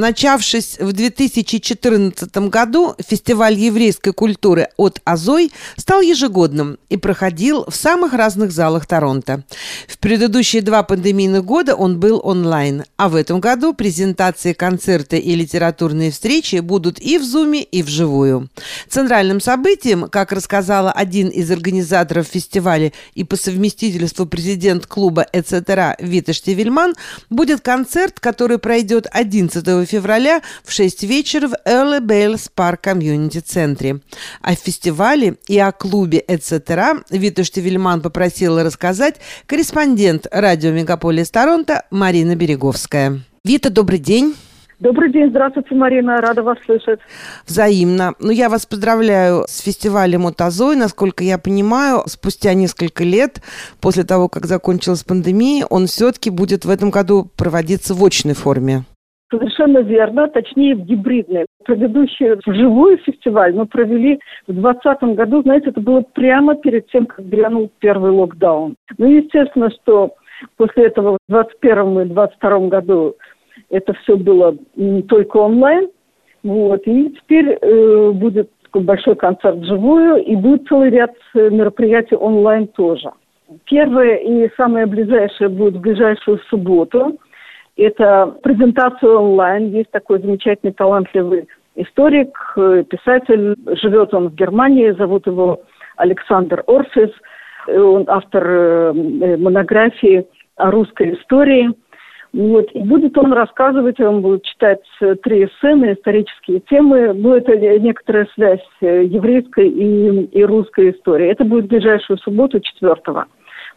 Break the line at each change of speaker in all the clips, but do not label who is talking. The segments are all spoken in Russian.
Начавшись в 2014 году, фестиваль еврейской культуры от Азой стал ежегодным и проходил в самых разных залах Торонто. В предыдущие два пандемийных года он был онлайн, а в этом году презентации, концерты и литературные встречи будут и в Зуме, и вживую. Центральным событием, как рассказала один из организаторов фестиваля и по совместительству президент клуба «Эцетера» Вита Штевельман, будет концерт, который пройдет 11 февраля в 6 вечера в Early Bales Park Community центре. О фестивале и о клубе «Эцетера» Вита Штевельман попросила рассказать корреспондент радио «Мегаполис Торонто» Марина Береговская. Вита, добрый день.
Добрый день, здравствуйте, Марина, рада вас слышать.
Взаимно. Ну, я вас поздравляю с фестивалем Утазой. Насколько я понимаю, спустя несколько лет, после того, как закончилась пандемия, он все-таки будет в этом году проводиться в очной форме.
Совершенно верно, точнее в гибридной. Предыдущий живой фестиваль мы провели в 2020 году, знаете, это было прямо перед тем, как грянул первый локдаун. Ну, естественно, что после этого в 2021 и 2022 году это все было только онлайн. Вот. И теперь э, будет такой большой концерт вживую, и будет целый ряд э, мероприятий онлайн тоже. Первое и самое ближайшее будет в ближайшую субботу – это презентация онлайн. Есть такой замечательный, талантливый историк, э, писатель. Живет он в Германии, зовут его Александр Орсис. Он автор э, э, монографии о русской истории. Вот. И будет он рассказывать, он будет читать три сцены, исторические темы. Будет некоторая связь еврейской и, и русской истории. Это будет в ближайшую субботу, 4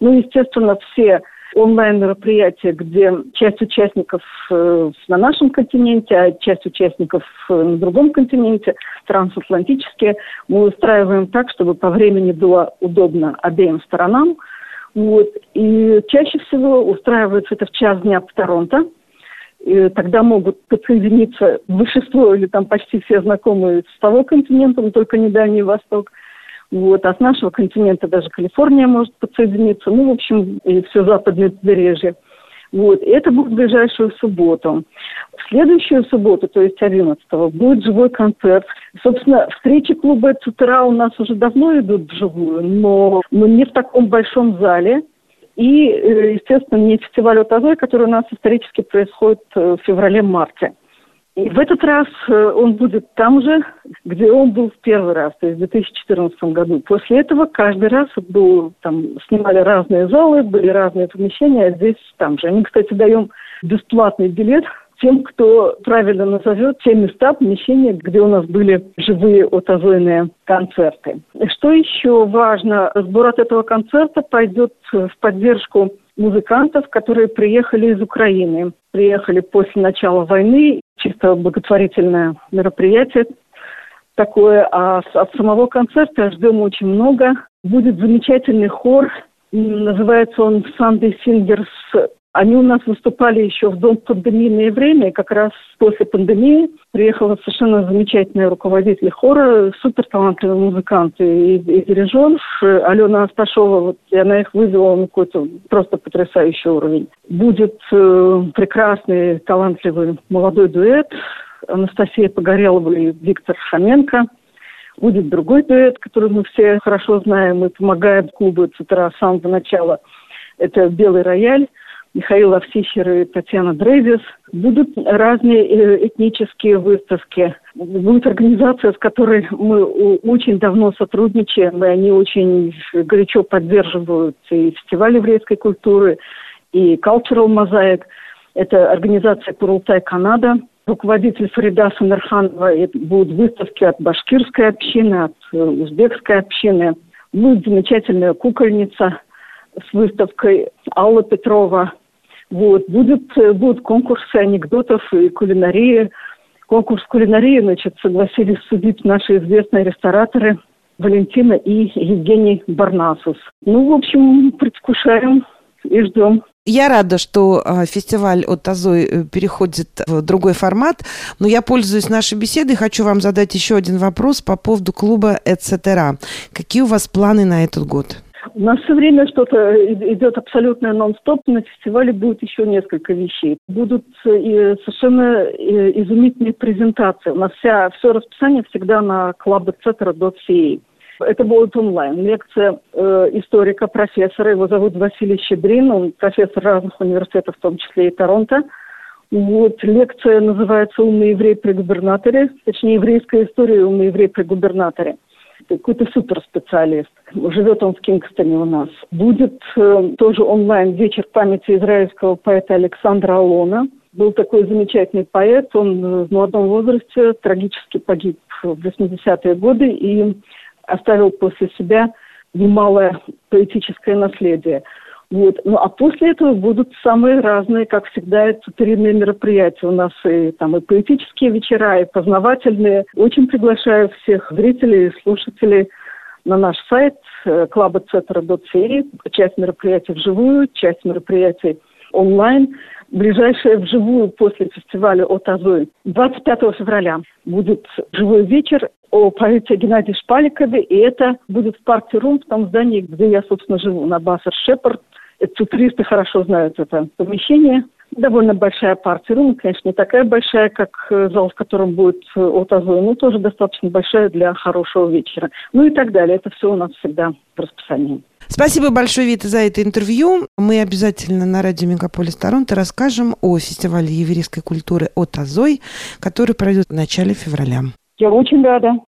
Ну, естественно, все онлайн-мероприятие, где часть участников э, на нашем континенте, а часть участников э, на другом континенте, трансатлантические, мы устраиваем так, чтобы по времени было удобно обеим сторонам. Вот. И чаще всего устраивается это в час дня в Торонто. И тогда могут подсоединиться большинство или там почти все знакомые с того континента, но только не Дальний Восток – вот, а с нашего континента даже Калифорния может подсоединиться, ну, в общем, и все западное побережье. Вот, это будет в ближайшую субботу. В следующую субботу, то есть 11 будет живой концерт. Собственно, встречи клуба «Цутера» у нас уже давно идут вживую, но, но не в таком большом зале. И, э, естественно, не фестиваль «Отазой», который у нас исторически происходит э, в феврале-марте. И в этот раз э, он будет там же, где он был в первый раз, то есть в 2014 году. После этого каждый раз был, там, снимали разные залы, были разные помещения, а здесь там же. Они, кстати, даем бесплатный билет тем, кто правильно назовет те места, помещения, где у нас были живые отозойные концерты. Что еще важно? Сбор от этого концерта пойдет в поддержку музыкантов, которые приехали из Украины. Приехали после начала войны чисто благотворительное мероприятие такое. А от самого концерта ждем очень много. Будет замечательный хор. Называется он «Sunday Singers». Они у нас выступали еще в дом пандемийное время, и как раз после пандемии приехала совершенно замечательная руководитель хора, супер талантливый музыкант и, и дирижер Алена Асташова. Вот, и она их вывела на какой-то просто потрясающий уровень. Будет э, прекрасный, талантливый молодой дуэт Анастасия Погорелова и Виктор Шаменко. Будет другой дуэт, который мы все хорошо знаем и помогает клубу «Цитра» с самого начала. Это «Белый рояль». Михаил Овсищер и Татьяна Дрейвис. Будут разные э, этнические выставки. Будет организация, с которой мы очень давно сотрудничаем, и они очень горячо поддерживают и фестиваль еврейской культуры, и Cultural Mosaic. Это организация Курултай Канада. Руководитель Фарида Самирханова. И будут выставки от башкирской общины, от э, узбекской общины. Будет замечательная кукольница с выставкой Алла Петрова вот. Будет, э, будут конкурсы анекдотов и кулинарии. Конкурс кулинарии, значит, согласились судить наши известные рестораторы Валентина и Евгений Барнасус. Ну, в общем, предвкушаем и ждем.
Я рада, что э, фестиваль от Азой э, переходит в другой формат, но я пользуюсь нашей беседой, хочу вам задать еще один вопрос по поводу клуба «Эцетера». Какие у вас планы на этот год?
У нас все время что-то идет абсолютно нон-стоп. На фестивале будет еще несколько вещей. Будут э, совершенно э, изумительные презентации. У нас вся, все расписание всегда на club.etc.ca. Это будет онлайн. Лекция э, историка, профессора. Его зовут Василий Щедрин. Он профессор разных университетов, в том числе и Торонто. Вот, лекция называется «Умный еврей при губернаторе», точнее, еврейская история «Умный еврей при губернаторе». Какой-то суперспециалист. Живет он в Кингстоне у нас. Будет э, тоже онлайн вечер памяти израильского поэта Александра Алона. Был такой замечательный поэт. Он в молодом возрасте трагически погиб в 80-е годы и оставил после себя немалое поэтическое наследие. Вот. Ну, а после этого будут самые разные, как всегда, это туторинные мероприятия. У нас и, там, и поэтические вечера, и познавательные. Очень приглашаю всех зрителей и слушателей на наш сайт club.etc.ca. Часть мероприятий вживую, часть мероприятий онлайн. Ближайшее вживую после фестиваля от Азой 25 февраля будет живой вечер о поэте Геннадии Шпаликове, и это будет в парке Рум, в том здании, где я, собственно, живу, на Бассер Шепард. Туристы хорошо знают это помещение. Довольно большая партия рума, конечно, не такая большая, как э, зал, в котором будет э, от но тоже достаточно большая для хорошего вечера. Ну и так далее. Это все у нас всегда в расписании.
Спасибо большое, Вита, за это интервью. Мы обязательно на радио Мегаполис Торонто расскажем о фестивале еврейской культуры от Азой, который пройдет в начале февраля.
Я очень рада.